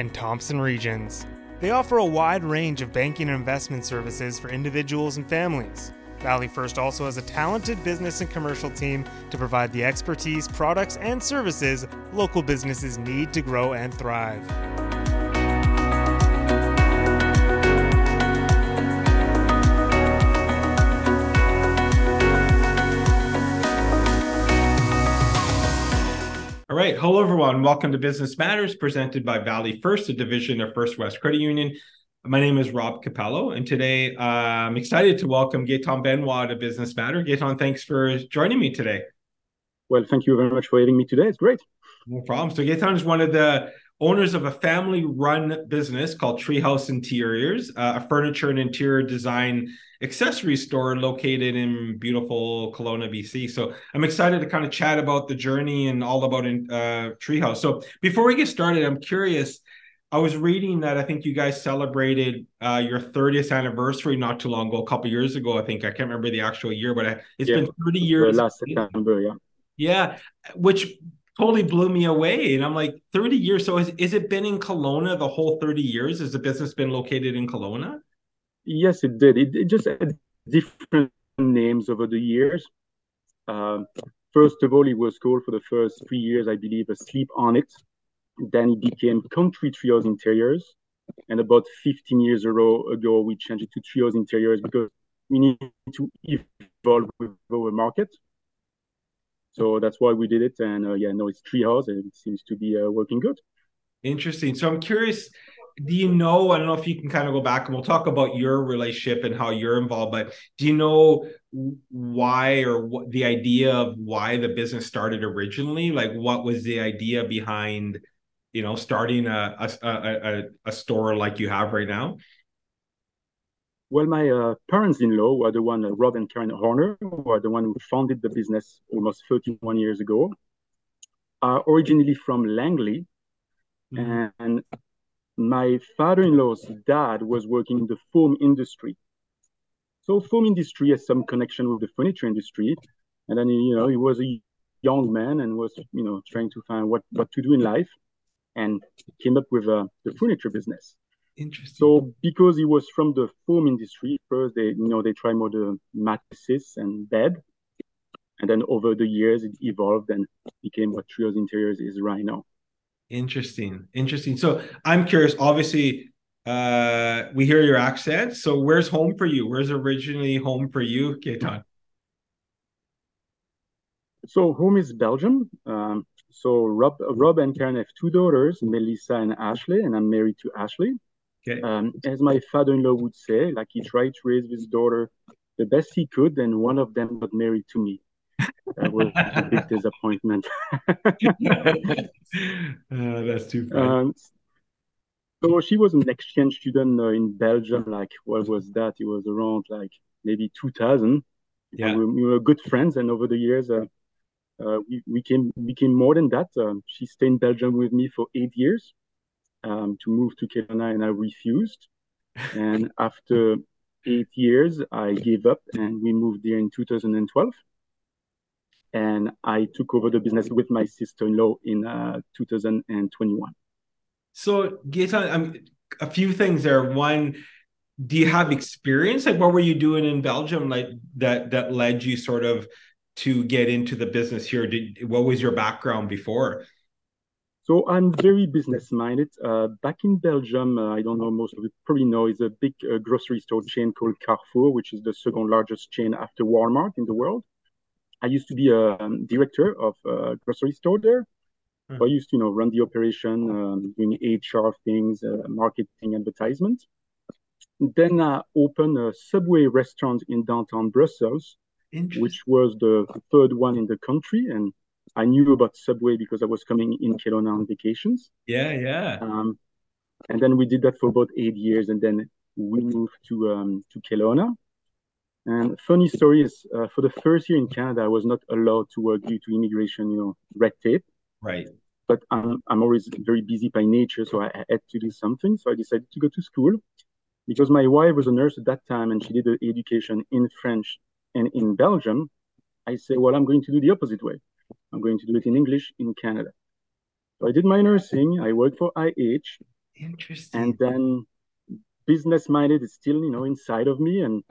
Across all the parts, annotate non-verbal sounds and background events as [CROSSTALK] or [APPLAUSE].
And Thompson regions. They offer a wide range of banking and investment services for individuals and families. Valley First also has a talented business and commercial team to provide the expertise, products, and services local businesses need to grow and thrive. Right. Hello, everyone. Welcome to Business Matters, presented by Valley First, a division of First West Credit Union. My name is Rob Cupello, and today uh, I'm excited to welcome Gaetan Benoit to Business Matter. Gaetan, thanks for joining me today. Well, thank you very much for having me today. It's great. No problem. So Gaetan is one of the owners of a family-run business called Treehouse Interiors, uh, a furniture and interior design accessory store located in beautiful Kelowna, BC. So I'm excited to kind of chat about the journey and all about in, uh, Treehouse. So before we get started, I'm curious. I was reading that I think you guys celebrated uh, your 30th anniversary not too long ago, a couple years ago. I think I can't remember the actual year, but it's yeah, been 30 years. Last September, yeah. Yeah, which totally blew me away. And I'm like, 30 years. So is, is it been in Kelowna the whole 30 years? Has the business been located in Kelowna? Yes, it did. It, it just had different names over the years. Um, first of all, it was called for the first three years, I believe, a sleep on it. Then it became Country Treehouse Interiors. And about 15 years ago, ago we changed it to Treehouse Interiors because we need to evolve with our market. So that's why we did it. And uh, yeah, no, it's Treehouse and it seems to be uh, working good. Interesting. So I'm curious, do you know? I don't know if you can kind of go back and we'll talk about your relationship and how you're involved, but do you know why or what the idea of why the business started originally? Like, what was the idea behind, you know, starting a a, a, a store like you have right now? Well, my uh, parents-in-law were the one, uh, Rob and Karen Horner, were the one who founded the business almost 31 years ago. Are originally from Langley, mm-hmm. and my father-in-law's dad was working in the foam industry. So foam industry has some connection with the furniture industry. And then, you know, he was a young man and was, you know, trying to find what, what to do in life and came up with uh, the furniture business. Interesting. So because he was from the foam industry, first they, you know, they tried more the mattresses and bed. And then over the years, it evolved and became what Treehouse Interiors is right now. Interesting. Interesting. So I'm curious, obviously, uh, we hear your accent. So where's home for you? Where's originally home for you, Gaetan? So home is Belgium. Um, so Rob, Rob and Karen have two daughters, Melissa and Ashley, and I'm married to Ashley. Okay. Um, as my father-in-law would say, like he tried to raise his daughter the best he could, and one of them got married to me that was a big disappointment. uh, [LAUGHS] that's too funny. Um, so she was an exchange student uh, in Belgium. Like, what was that? It was around like maybe 2000. Yeah. We, we, were good friends, and over the years, uh, uh, we, we came became more than that. Um, she stayed in Belgium with me for eight years um, to move to Kelowna, and I refused. [LAUGHS] And after eight years, I gave up, and we moved there in 2012 and I took over the business with my sister-in-law in uh, 2021. So, Gaetan, um, a few things there. One, do you have experience? Like, what were you doing in Belgium, like that that led you sort of to get into the business here? Did what was your background before? So I'm very business minded. Uh, back in Belgium, uh, I don't know most of you probably know, is a big uh, grocery store chain called Carrefour, which is the second largest chain after Walmart in the world. I used to be a um, director of a grocery store there. Mm. So I used to, you know, run the operation, um, doing HR things, uh, marketing, advertisement. Then I opened a Subway restaurant in downtown Brussels, which was the third one in the country. And I knew about Subway because I was coming in Kelowna on vacations. Yeah, yeah. Um, and then we did that for about eight years, and then we moved to um, to Kelowna. And funny story is, uh, for the first year in Canada, I was not allowed to work due to immigration, you know, red tape. Right. But I'm I'm always very busy by nature, so I had to do something. So I decided to go to school because my wife was a nurse at that time, and she did the education in French and in Belgium. I said, well, I'm going to do the opposite way. I'm going to do it in English in Canada. So I did my nursing. I worked for IH. Interesting. And then business minded is still, you know, inside of me. And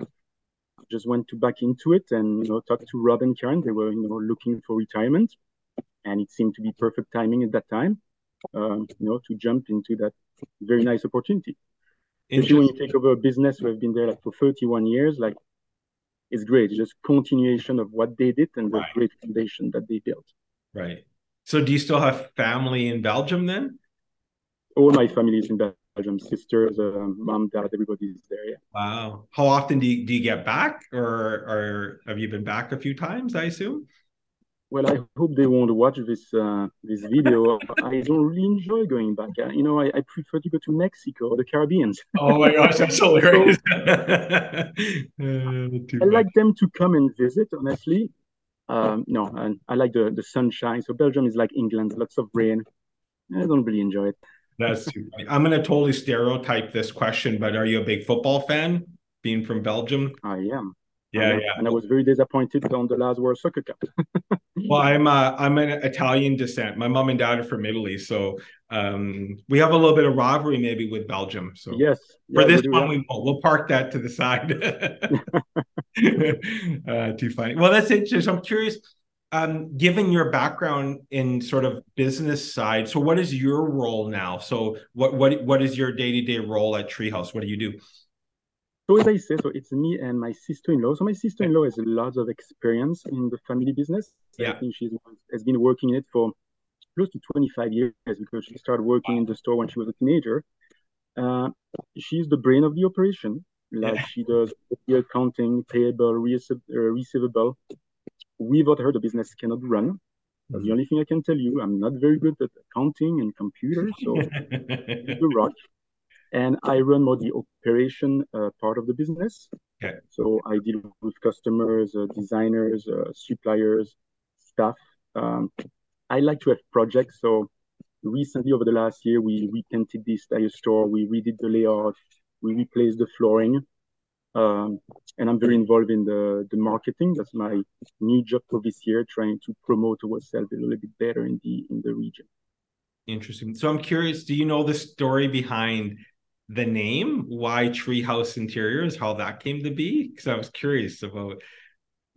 just went to back into it and, you know, talked to Rob and Karen. They were, you know, looking for retirement. And it seemed to be perfect timing at that time, um, you know, to jump into that very nice opportunity. Especially when you take over a business who have been there like for 31 years, like it's great. It's just continuation of what they did and the right. great foundation that they built. Right. So do you still have family in Belgium then? All my family is in Belgium. Sisters, uh, mom, dad, everybody's there. Yeah. Wow. How often do you, do you get back or, or have you been back a few times, I assume? Well, I hope they won't watch this uh, this video. I don't really enjoy going back. Uh, you know, I, I, prefer to go to Mexico or the Caribbean. oh my gosh, that's [LAUGHS] [LAUGHS] hilarious! uh, I like them to come and visit. Honestly, um, no, and I like the the sunshine. So Belgium is like England, lots of rain. I don't really enjoy it. That's too funny. I'm going to totally stereotype this question, but are you a big football fan? Being from Belgium, I am. Yeah, and, yeah. And I was very disappointed on the last World Soccer Cup. [LAUGHS] well, I'm uh, I'm an Italian descent. My mom and dad are from Italy, so um, we have a little bit of rivalry maybe with Belgium. So yes, for yeah, this we one, we won't. We'll park that to the side. [LAUGHS] [LAUGHS] uh, too funny. Well, that's interesting. I'm curious. Um, given your background in sort of business side, so what is your role now? So what what what is your day to day role at Treehouse? What do you do? So as I say, so it's me and my sister-in-law. So my sister-in-law has lots of experience in the family business. Yeah. I think she has been working in it for close to 25 years because she started working in the store when she was a teenager. Uh, she's the brain of the operation. Like yeah. she does the accounting, payable, uh, receivable. Without her, the business cannot run. That's the only thing I can tell you. I'm not very good at accounting and computers, so [LAUGHS] the rock and I run more the operation uh, part of the business. Okay. So I deal with customers, uh, designers, uh, suppliers, staff. Um, I like to have projects. So recently, over the last year, we repainted this entire store. We redid the layout. We replaced the flooring. Um, and I'm very involved in the, the marketing. That's my new job for this year, trying to promote ourselves a little bit better in the in the region. Interesting. So I'm curious, do you know the story behind the name, why Treehouse Interiors, how that came to be? Because I was curious about.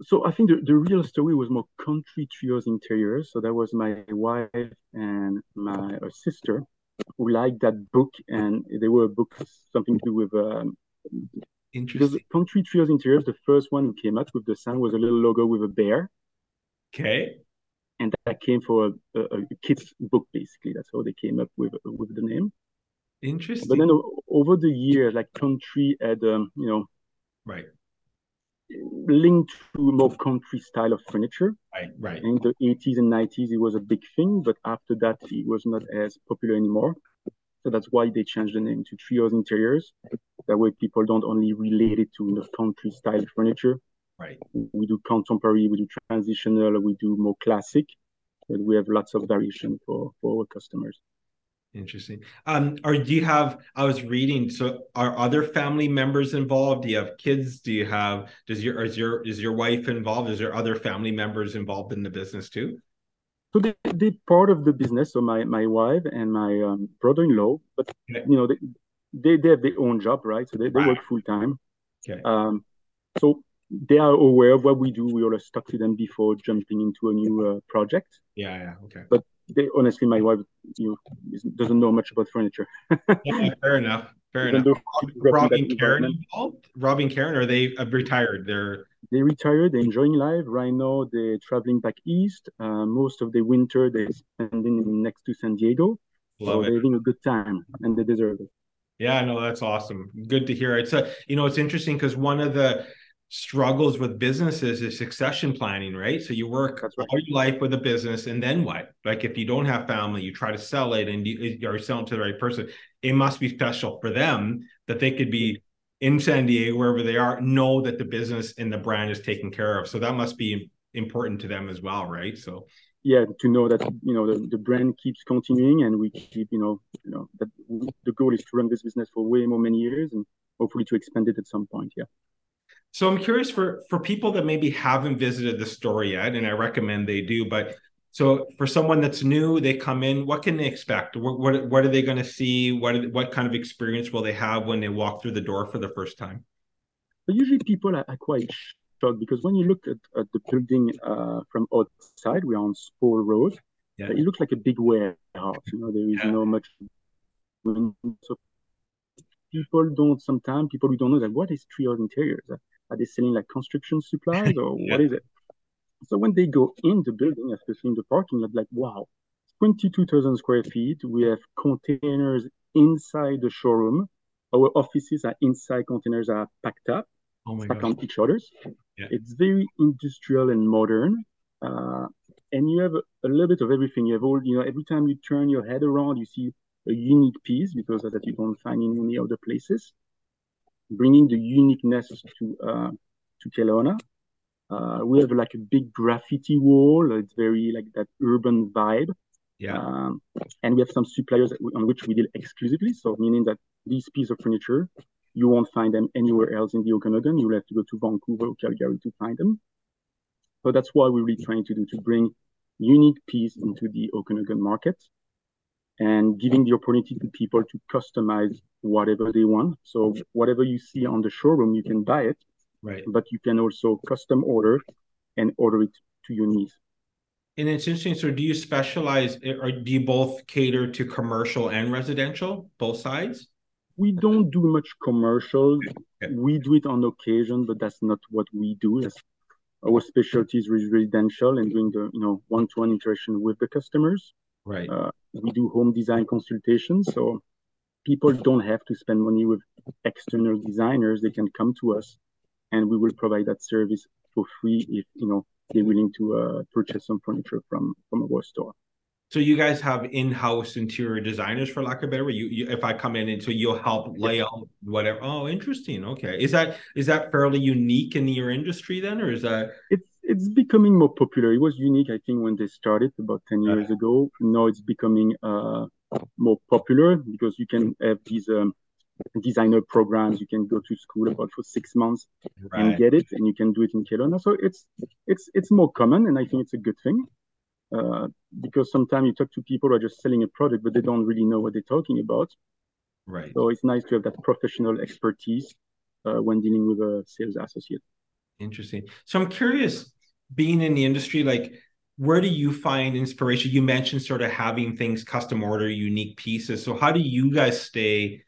So I think the, the real story was more country treehouse interiors. So that was my wife and my sister who liked that book, and they were books something to do with. Um, Interesting. Country Treehouse Interiors, the first one who came up with the sign was a little logo with a bear. Okay. And that came for a, a, a kid's book, basically. That's how they came up with with the name. Interesting. But then over the years, like country had, um, you know, right, linked to more country style of furniture. Right, right. In the 80s and 90s, it was a big thing, but after that, it was not as popular anymore. So that's why they changed the name to Treehouse Interiors. That way, people don't only relate it to the country style furniture. Right. We do contemporary, we do transitional, we do more classic, but we have lots of variation for for our customers. Interesting. Um, or do you have? I was reading. So, are other family members involved? Do you have kids? Do you have? Does your is your is your wife involved? Is there other family members involved in the business too? So they they part of the business. So my my wife and my um, brother-in-law, but okay. you know they, they they have their own job, right? So they, they work full time. Okay. Um, so they are aware of what we do. We always talk to them before jumping into a new uh, project. Yeah, yeah, okay. But they, honestly, my wife you know, doesn't know much about furniture. [LAUGHS] yeah, fair enough. Fair enough. Rob, and Karen involved? Rob and Karen, are they uh, retired? They're they retired. They're enjoying life right now. They're traveling back east. Uh, most of the winter they're spending next to San Diego. Love so it. they're having a good time, and they deserve it. Yeah, no, that's awesome. Good to hear. It's a you know it's interesting because one of the struggles with businesses is succession planning, right? So you work right. all your life with a business, and then what? Like if you don't have family, you try to sell it, and you, are selling to the right person. It must be special for them that they could be in San Diego, wherever they are, know that the business and the brand is taken care of. So that must be important to them as well, right? So yeah, to know that you know the, the brand keeps continuing, and we keep you know you know that the goal is to run this business for way more many years, and hopefully to expand it at some point. Yeah. So I'm curious for for people that maybe haven't visited the store yet, and I recommend they do. But so for someone that's new, they come in. What can they expect? What what, what are they going to see? What what kind of experience will they have when they walk through the door for the first time? But usually, people are, are quite shocked because when you look at, at the building uh, from outside, we're on Spall Road. Yeah. It looks like a big warehouse. You know, there is yeah. no much. People don't sometimes people who don't know that what is Treehouse Interiors are they selling like construction supplies or yeah. [LAUGHS] what is it? So when they go in the building, especially in the parking lot, like, wow, 22,000 square feet. We have containers inside the showroom. Our offices are inside containers are packed up, oh stacked on each other's. Yeah. It's very industrial and modern. Uh, and you have a, a, little bit of everything. You have all, you know, every time you turn your head around, you see a unique piece because that you don't find in any other places bringing the uniqueness to uh, to Kelowna. Uh, we have like a big graffiti wall. It's very like that urban vibe. Yeah. Um, and we have some suppliers on which we deal exclusively. So meaning that these pieces of furniture, you won't find them anywhere else in the Okanagan. You'll have to go to Vancouver or Calgary to find them. So that's what we're really trying to do to bring unique piece into the Okanagan market and giving the opportunity to people to customize whatever they want. So whatever you see on the showroom, you can buy it, right? But you can also custom order and order it to your needs. And it's interesting. So do you specialize eh, or do you both cater to commercial and residential, both sides? We don't do much commercial. Okay. We do it on occasion, but that's not what we do. That's our specialty is residential and doing the you know one-to-one interaction with the customers. Right. Uh, we do home design consultations, so people don't have to spend money with external designers. They can come to us, and we will provide that service for free if you know they're willing to uh, purchase some furniture from from our store. So you guys have in-house interior designers, for lack of a better word. You, you, if I come in and so you'll help lay out whatever. Oh, interesting. Okay, is that is that fairly unique in your industry then, or is that? It's it's becoming more popular. It was unique, I think, when they started about ten years ago. Now it's becoming uh, more popular because you can have these um, designer programs. You can go to school about for six months right. and get it, and you can do it in Kelowna. So it's it's it's more common, and I think it's a good thing. Uh, because sometimes you talk to people who are just selling a product, but they don't really know what they're talking about. Right. So it's nice to have that professional expertise uh, when dealing with a sales associate. Interesting. So I'm curious, being in the industry, like where do you find inspiration? You mentioned sort of having things custom order, unique pieces. So how do you guys stay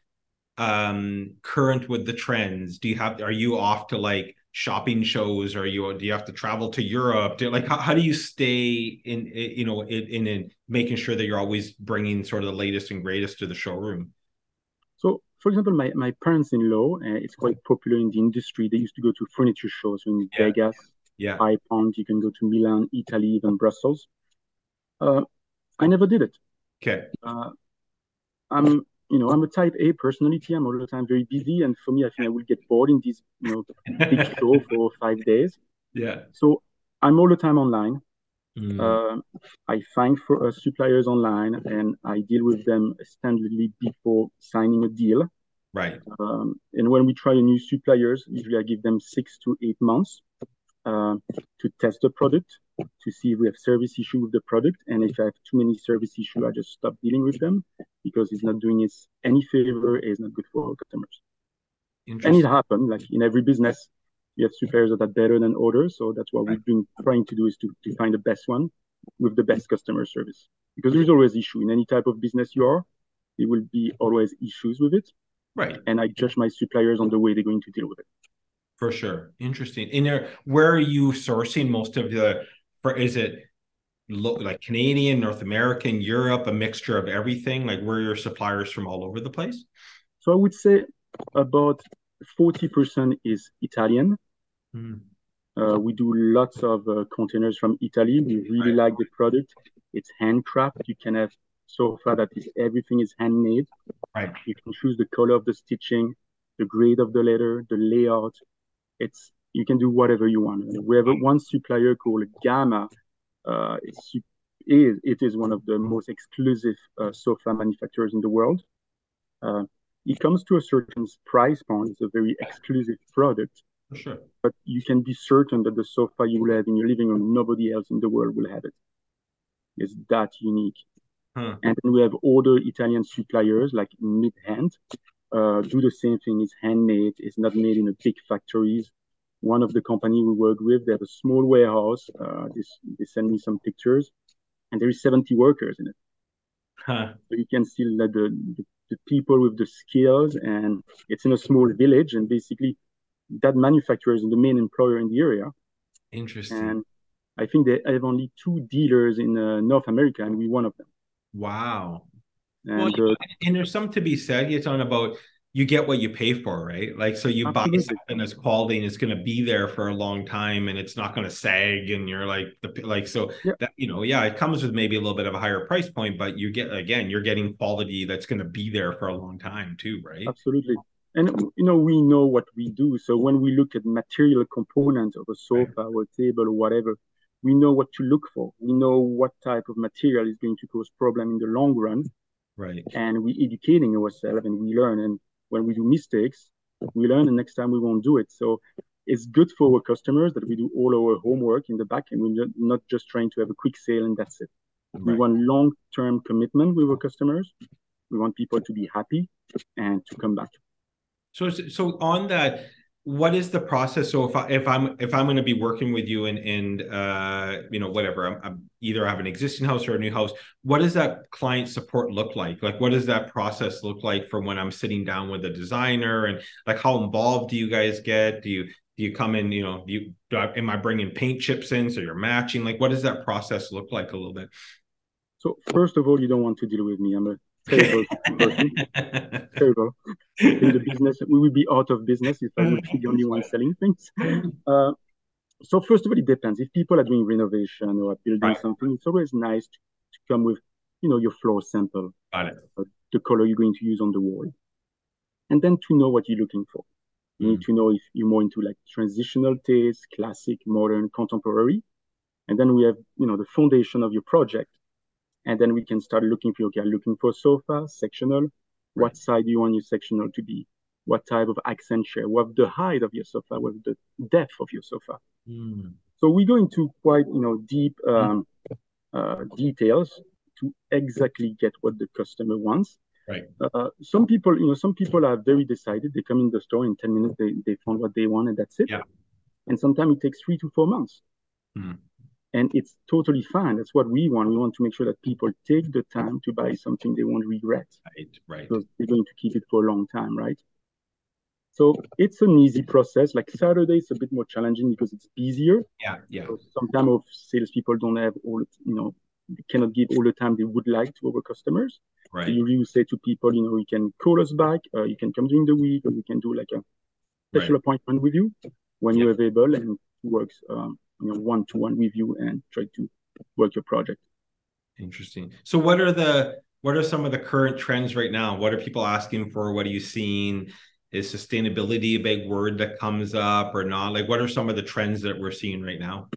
um current with the trends? Do you have are you off to like shopping shows or you do you have to travel to europe do, like how, how do you stay in you know in, in making sure that you're always bringing sort of the latest and greatest to the showroom for example my, my parents-in-law uh, it's quite popular in the industry they used to go to furniture shows in yeah. vegas yeah high point you can go to milan italy even brussels uh, i never did it okay uh, i'm you know, I'm a type A personality. I'm all the time very busy. And for me, I think I will get bored in this, you know, big [LAUGHS] show for five days. Yeah. So I'm all the time online. Mm. Uh, I find for uh, suppliers online and I deal with them standardly before signing a deal. Right. Um, and when we try a new suppliers, usually I give them six to eight months uh, to test the product, to see if we have service issue with the product. And if I have too many service issue, I just stop dealing with them because it's not doing us any favor. It's not good for our customers. And it happened, like in every business, you have suppliers that are better than others. So that's what right. we've been trying to do is to, to find the best one with the best customer service. Because there's always issue in any type of business you are, there will be always issues with it. Right. And I judge my suppliers on the way they're going to deal with it. For sure. Interesting. In there, where are you sourcing most of the for is it like Canadian, North American, Europe, a mixture of everything? Like where are your suppliers from all over the place? So I would say about 40% is Italian, Mm. Uh, we do lots of uh, containers from Italy. We really right. like the product. It's handcraft. You can have sofa that is everything is handmade. Right. You can choose the color of the stitching, the grade of the leather, the layout. It's you can do whatever you want. We have one supplier called Gamma. Uh, it's is it is one of the most exclusive uh, sofa manufacturers in the world. Uh, it comes to a certain price point. It's a very exclusive product. Sure. But you can be certain that the sofa you will have in your living room, nobody else in the world will have it. It's that unique. Hmm. And we have other Italian suppliers like Midhand, uh, do the same thing. It's handmade. It's not made in a big factories. One of the company we work with, they have a small warehouse. Uh, this, they send me some pictures, and there is 70 workers in it. Huh. So you can see that the, the, the people with the skills, and it's in a small village, and basically that manufacturer is the main employer in the area. Interesting. And I think they have only two dealers in uh, North America, and we one of them. Wow. And, well, uh, and there's something to be said, It's on about you get what you pay for, right? Like, so you absolutely. buy something that's quality and it's going to be there for a long time and it's not going to sag. And you're like, the like, so that, you know, yeah, it comes with maybe a little bit of a higher price point, but you get, again, you're getting quality that's going to be there for a long time too, right? Absolutely. And, you know, we know what we do. So when we look at material components of a sofa or a table or whatever, we know what to look for. We know what type of material is going to cause problem in the long run. Right. And we educating ourselves and we learn. And when we do mistakes, we learn and next time we won't do it. So it's good for our customers that we do all our homework in the back and we're not just trying to have a quick sale and that's it. Right. We want long-term commitment with our customers. We want people to be happy and to come back. So, so on that, what is the process? So if I if I'm if I'm going to be working with you and and uh you know whatever I'm, I'm, either have an existing house or a new house what does that client support look like? Like what does that process look like from when I'm sitting down with a designer and like how involved do you guys get? Do you do you come in you know do you do I, am I bringing paint chips in so you're matching? Like what does that process look like a little bit? So first of all you don't want to deal with me I'm a terrible person. [LAUGHS] terrible. In the business, we would be out of business if I would be the only one [LAUGHS] selling things. Uh, so first of all, it depends. If people are doing renovation or are building right. something, it's always nice to, to, come with, you know, your floor sample, uh, the color you're going to use on the wall, and then to know what you're looking for. You mm. need to know if you're more into like transitional taste, classic, modern, contemporary, and then we have, you know, the foundation of your project and then we can start looking for, okay, looking for sofa, sectional. Right. What side do you want your sectional to be? What type of accent share? What the height of your sofa? What the depth of your sofa? Mm. So we go into quite, you know, deep um, uh, details to exactly get what the customer wants. Right. Uh, some people, you know, some people are very decided. They come in the store in 10 minutes, they, they found what they want and that's it. Yeah. And sometimes it takes three to four months. Mm and it's totally fine. That's what we want. We want to make sure that people take the time to buy something they won't regret. Right, right. Because they're going to keep it for a long time, right? So it's an easy process. Like Saturday, it's a bit more challenging because it's busier. Yeah, yeah. So sometimes of salespeople don't have all, you know, they cannot give all the time they would like to our customers. Right. So you really say to people, you know, you can call us back, uh, you can come during the week, or you can do like a special right. appointment with you when you're available, and it works um, you know one-to-one review and try to work your project. Interesting. So what are the what are some of the current trends right now? What are people asking for? What are you seeing? Is sustainability a big word that comes up or not? Like what are some of the trends that we're seeing right now?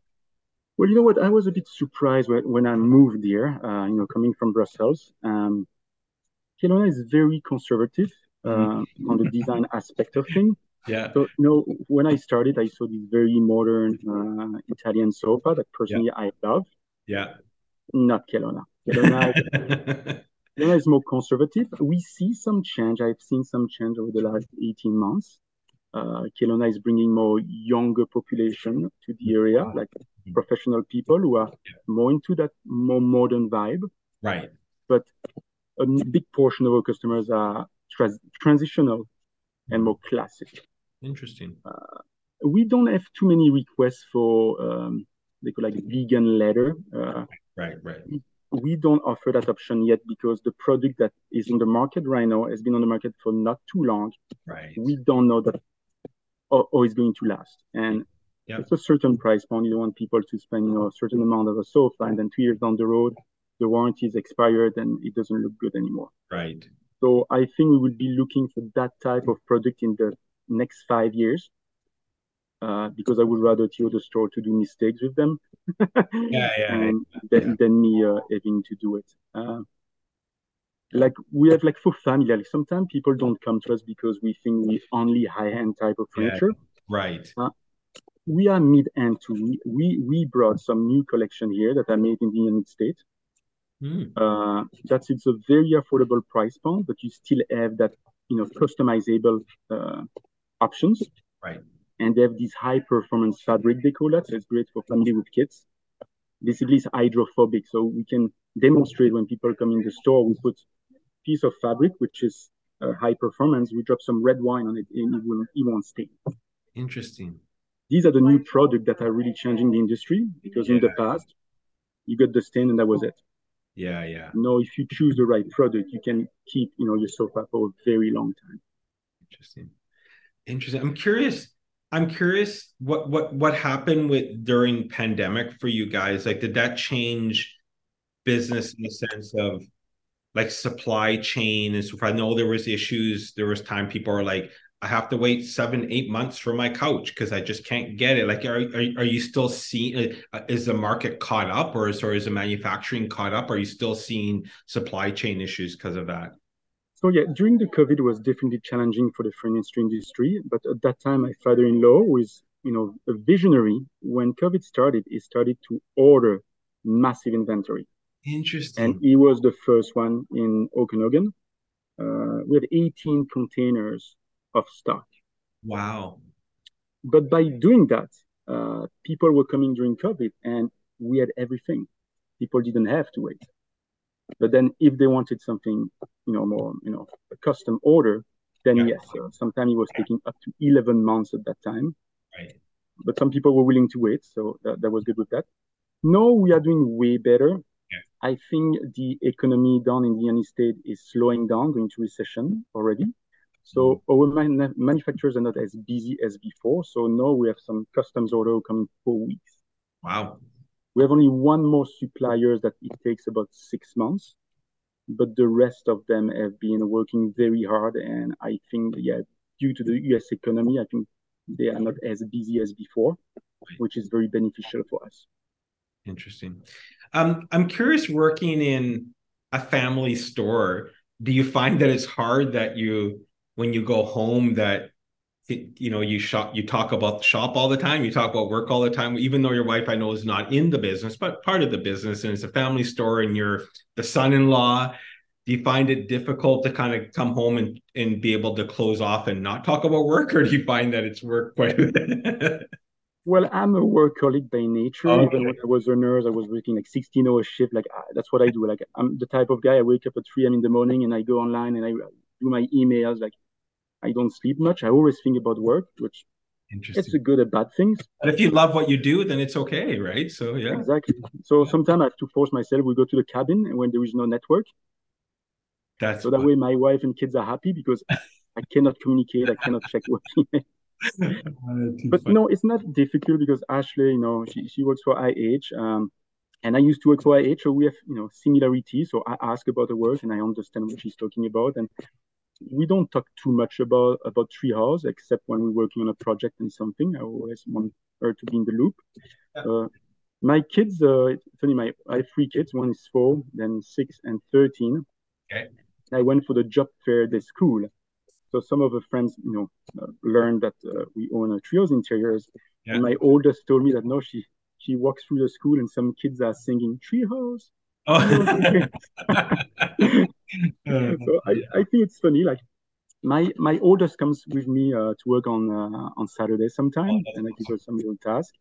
Well you know what? I was a bit surprised when, when i moved here uh, you know coming from brussels. Um, Kelowna is very conservative uh, mm-hmm. on the design aspect of things yeah. So you know, when I started, I saw this very modern uh, Italian sofa that personally yeah. I love. Yeah. Not Kelowna. Kelowna, [LAUGHS] Kelowna is more conservative. We see some change. I've seen some change over the last 18 months. Uh, Kelowna is bringing more younger population to the area, like mm-hmm. professional people who are yeah. more into that more modern vibe. Right. But a big portion of our customers are tra- transitional and more classic. Interesting. Uh, we don't have too many requests for um, they call like vegan leather. Uh, right, right. We don't offer that option yet because the product that is in the market right now has been on the market for not too long. Right. We don't know that or, or it's going to last. And Yeah. It's a certain price point. You don't want people to spend, you know, a certain amount of a sofa and then two years down the road, the warranty is expired and it doesn't look good anymore. Right. So I think we will be looking for that type of product in the next five years. Uh, because I would rather tell the store to do mistakes with them, [LAUGHS] yeah, yeah, and yeah. than, than me uh, having to do it. Uh, like we have like for family, like sometimes people don't come to us because we think we only high end type of furniture. Yeah, right. Uh, we are mid end too. We, we we brought some new collection here that are made in the United States. Mm. Uh, that's it's a very affordable price point, but you still have that you know customizable uh, options. Right. And they have this high performance fabric they call that. So it's great for family with kids. Basically it's hydrophobic. So we can demonstrate when people come in the store we put piece of fabric which is uh, high performance. We drop some red wine on it and it, will, it won't stain. Interesting. These are the new products that are really changing the industry because yeah. in the past you got the stain and that was it. Yeah yeah. No if you choose the right product you can keep you know your sofa for a very long time. Interesting interesting i'm curious I'm curious what what what happened with during pandemic for you guys? Like, did that change business in the sense of like supply chain and so stuff? I know there was issues. There was time people are like, I have to wait seven, eight months for my couch because I just can't get it. Like, are, are, are you still seeing, uh, is the market caught up or is, or is the manufacturing caught up? Are you still seeing supply chain issues because of that? So yeah, during the COVID was definitely challenging for the furniture industry. But at that time, my father-in-law was, you know, a visionary. When COVID started, he started to order massive inventory. Interesting. And he was the first one in Okanagan. Uh, we had 18 containers of stock. Wow. But by doing that, uh, people were coming during COVID and we had everything. People didn't have to wait. But then if they wanted something, you know, more, you know, a custom order, then yeah. yes, uh, sometimes it was taking up to 11 months at that time. Right. But some people were willing to wait, so that, that was good with that. No, we are doing way better. Yeah. I think the economy down in the United States is slowing down, going to recession already. So mm. our man- manufacturers are not as busy as before. So now we have some customs order coming for weeks. Wow. We have only one more supplier that it takes about six months, but the rest of them have been working very hard. And I think, yeah, due to the US economy, I think they are not as busy as before, which is very beneficial for us. Interesting. Um, I'm curious working in a family store. Do you find that it's hard that you, when you go home, that you know you shop you talk about shop all the time you talk about work all the time even though your wife i know is not in the business but part of the business and it's a family store and you're the son-in-law do you find it difficult to kind of come home and and be able to close off and not talk about work or do you find that it's work quite well i'm a workaholic by nature. Oh, okay. even when i was a nurse i was working like 16 hour shift like that's what i do. Like i'm the type of guy i wake up at 3 a.m in the morning and i go online and i do my emails like I don't sleep much. I always think about work, which it's a good and bad things. But if you love what you do, then it's okay, right? So yeah, exactly. So yeah. sometimes I have to force myself. We go to the cabin when there is no network. That's so that way my wife and kids are happy because I cannot communicate. I cannot check work [LAUGHS] [LAUGHS] but funny. no, it's not difficult because Ashley, you know, she, she works for IH. Um, and I used to work for IH, so we have you know similarities. So I ask about the work and I understand what she's talking about. And we don't talk too much about about Treehouse except when we're working on a project and something. I always want her to be in the loop. Yeah. Uh, my kids, uh, funny, my I have three kids. One is four, then six and thirteen. Okay. I went for the job fair at the school. So some of the friends, you know, uh, learned that uh, we own a Treehouse Interiors. Yeah. And my oldest told me that no, she she walks through the school and some kids are singing Treehouse. Oh. [LAUGHS] [LAUGHS] so I, I think it's funny. Like my my oldest comes with me uh, to work on uh, on Saturday sometimes, oh, and I give her some little task.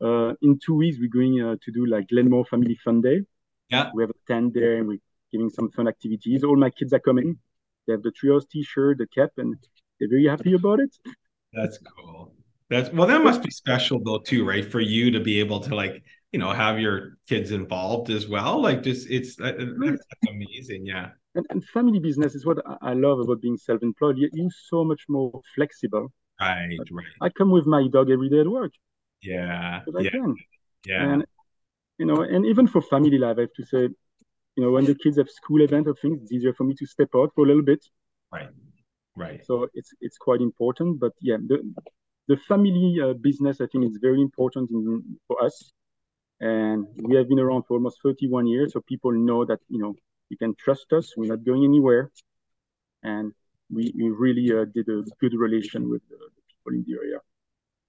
Uh, in two weeks, we're going uh, to do like Glenmore Family Fun Day. Yeah, we have a tent there, and we're giving some fun activities. All my kids are coming. They have the treehouse T-shirt, the cap, and they're very happy about it. That's cool. That's well, that must be special though too, right? For you to be able to like you know have your kids involved as well. Like just it's that's amazing. Yeah and, and family business is what I love about being self-employed. You're so much more flexible. Right, right. I come with my dog every day at work. Yeah. Yeah. Can. Yeah. And you know, and even for family life, I have to say, you know, when the kids have school event or things, it's easier for me to step out for a little bit. Right. Right. So it's it's quite important. But yeah, the the family uh, business I think is very important in, for us, and we have been around for almost 31 years, so people know that you know you can trust us. We're not going anywhere, and we we really uh, did a good relation with the, the people in the area.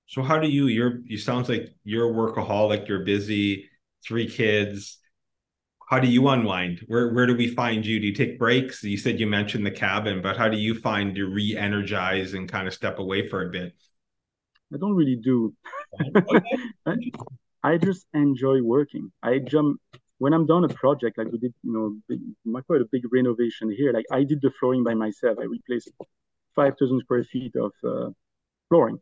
So how do you? You're you sounds like you're a workaholic. You're busy. Three kids how do you unwind? Where where do we find you? Do you take breaks? You said you mentioned the cabin, but how do you find to re-energize and kind of step away for a bit? I don't really do. [LAUGHS] [LAUGHS] I, just enjoy working. I jump when I'm done a project like we did, you know, big, quite a big renovation here. Like I did the flooring by myself. I replaced five thousand square feet of uh, flooring.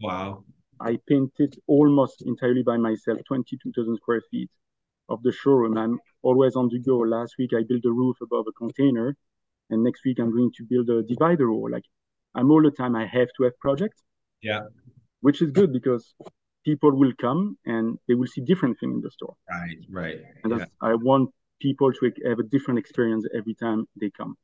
Wow. I painted almost entirely by myself, twenty-two thousand square feet of the showroom. I'm always on the go. Last week I built a roof above a container, and next week I'm going to build a divider wall. Like I'm all the time. I have to have projects. Yeah. Which is good because people will come and they will see different things in the store. Right. Right. And yeah. I want people to have a different experience every time they come.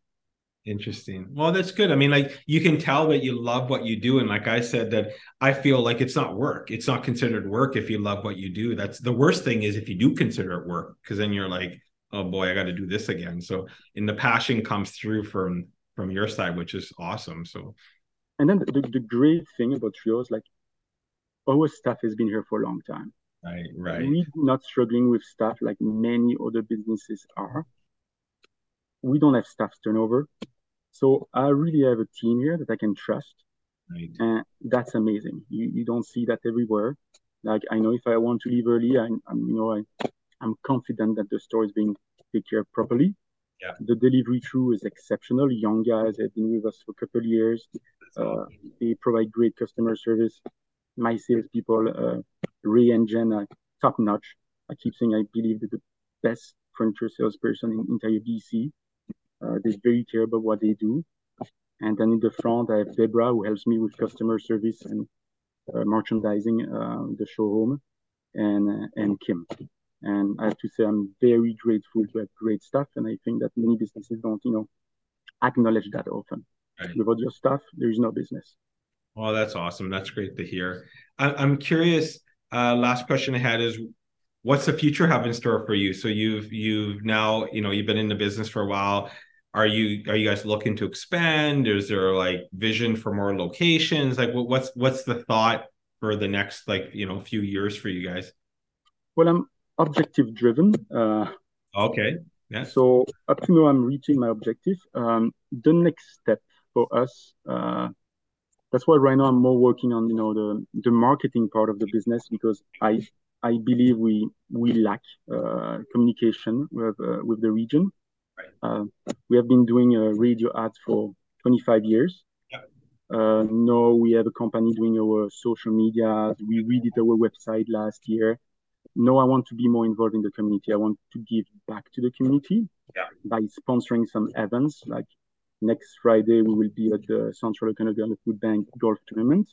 Interesting. Well, that's good. I mean, like you can tell that you love what you do. And like I said, that I feel like it's not work. It's not considered work if you love what you do. That's the worst thing is if you do consider it work, because then you're like, oh boy, I got to do this again. So and the passion comes through from from your side, which is awesome. So and then the, the great thing about Treehouse, like our staff has been here for a long time. Right, right. We're not struggling with staff like many other businesses are. We don't have staff turnover so I really have a team here that I can trust. Right. And that's amazing. You, you don't see that everywhere. Like I know if I want to leave early, I, am you know I, I'm confident that the store is being taken care of properly. Yeah. The delivery crew is exceptional. Young guys have been with us for a couple of years. Uh, they provide great customer service. My salespeople, uh, Ray and Jen, are top notch. I keep saying I believe that the best furniture salesperson in entire BC. Uh, they very care about what they do. And then in the front, I have Deborah who helps me with customer service and uh, merchandising uh, the showroom, and uh, and Kim. And I have to say, I'm very grateful to have great staff, and I think that many businesses don't, you know, acknowledge that often. Right. Without your staff, there is no business. Well, that's awesome. That's great to hear. I- am curious. Uh, last question I had is, what's the future have in store for you? So you've you've now you know you've been in the business for a while are you are you guys looking to expand is there like vision for more locations like what's what's the thought for the next like you know few years for you guys well i'm objective driven uh okay yeah so up to now i'm reaching my objective um the next step for us uh that's why right now i'm more working on you know the the marketing part of the business because i i believe we we lack uh communication with uh, with the region uh, we have been doing uh, radio ads for 25 years. Uh, now we have a company doing our social media. We redid our website last year. Now I want to be more involved in the community. I want to give back to the community yeah. by sponsoring some events. Like next Friday, we will be at the Central Okanagan Food Bank Golf Tournament.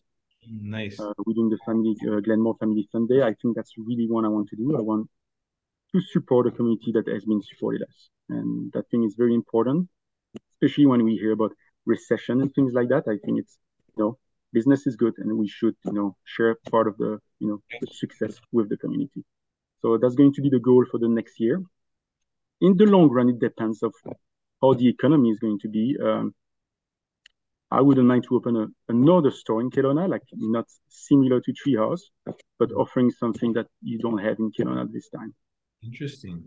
Nice. Uh, we're doing the family uh, Glenmore Family Fun Day. I think that's really what I want to do. I want to support a community that has been supported us. And that thing is very important, especially when we hear about recession and things like that. I think it's, you know, business is good and we should, you know, share part of the, you know, the success with the community. So that's going to be the goal for the next year. In the long run, it depends of how the economy is going to be. Um, I wouldn't mind to open a, another store in Kelowna, like not similar to Treehouse, but offering something that you don't have in Kelowna this time. Interesting.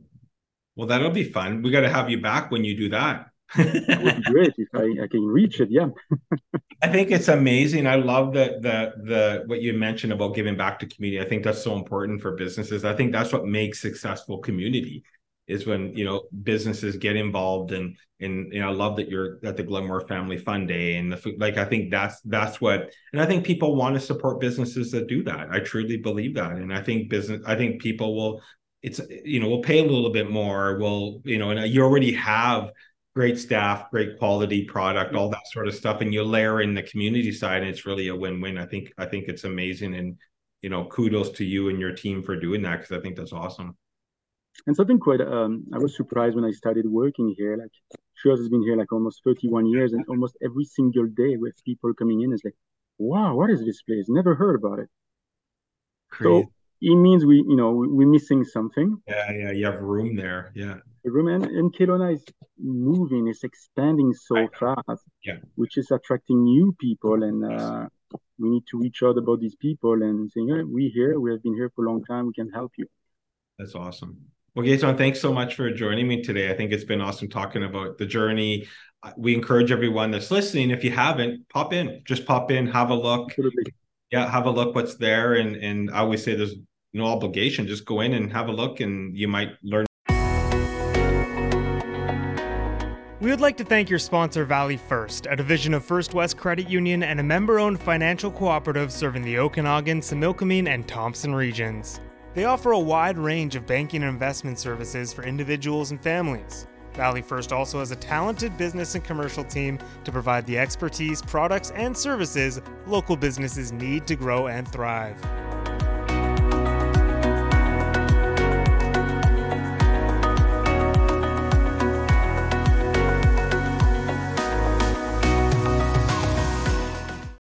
Well, that'll be fun. We got to have you back when you do that. that would be great if I, I can reach it. Yeah. [LAUGHS] I think it's amazing. I love the the the what you mentioned about giving back to community. I think that's so important for businesses. I think that's what makes successful community is when you know businesses get involved and and you know I love that you're at the Glenmore Family Fun Day and the food like I think that's that's what and I think people want to support businesses that do that. I truly believe that and I think business I think people will it's you know we'll pay a little bit more we'll you know and you already have great staff great quality product all that sort of stuff and you layer in the community side and it's really a win-win i think i think it's amazing and you know, kudos to you and your team for doing that because I think that's awesome. And something quite, um, I was surprised when I started working here. Like, Schurz has been here like almost 31 years, and almost every single day with people coming in, is like, wow, what is this place? Never heard about it. Crazy. So it means we, you know, we're missing something. Yeah, yeah, you have room there. Yeah. The room and, and Kelowna is moving, it's expanding so fast, yeah. which is attracting new people. And uh, we need to reach out about these people and saying, hey, we here, we have been here for a long time, we can help you. That's awesome. Well, Gaetan, thanks so much for joining me today. I think it's been awesome talking about the journey. Uh, we encourage everyone that's listening, if you haven't, pop in, just pop in, have a look. Absolutely. Yeah, have a look what's there. And and I always say there's no obligation. Just go in and have a look and you might learn. We would like to thank your sponsor, Valley First, a division of First West Credit Union and a member owned financial cooperative serving the Okanagan, Similkameen, and Thompson regions. They offer a wide range of banking and investment services for individuals and families. Valley First also has a talented business and commercial team to provide the expertise, products, and services local businesses need to grow and thrive.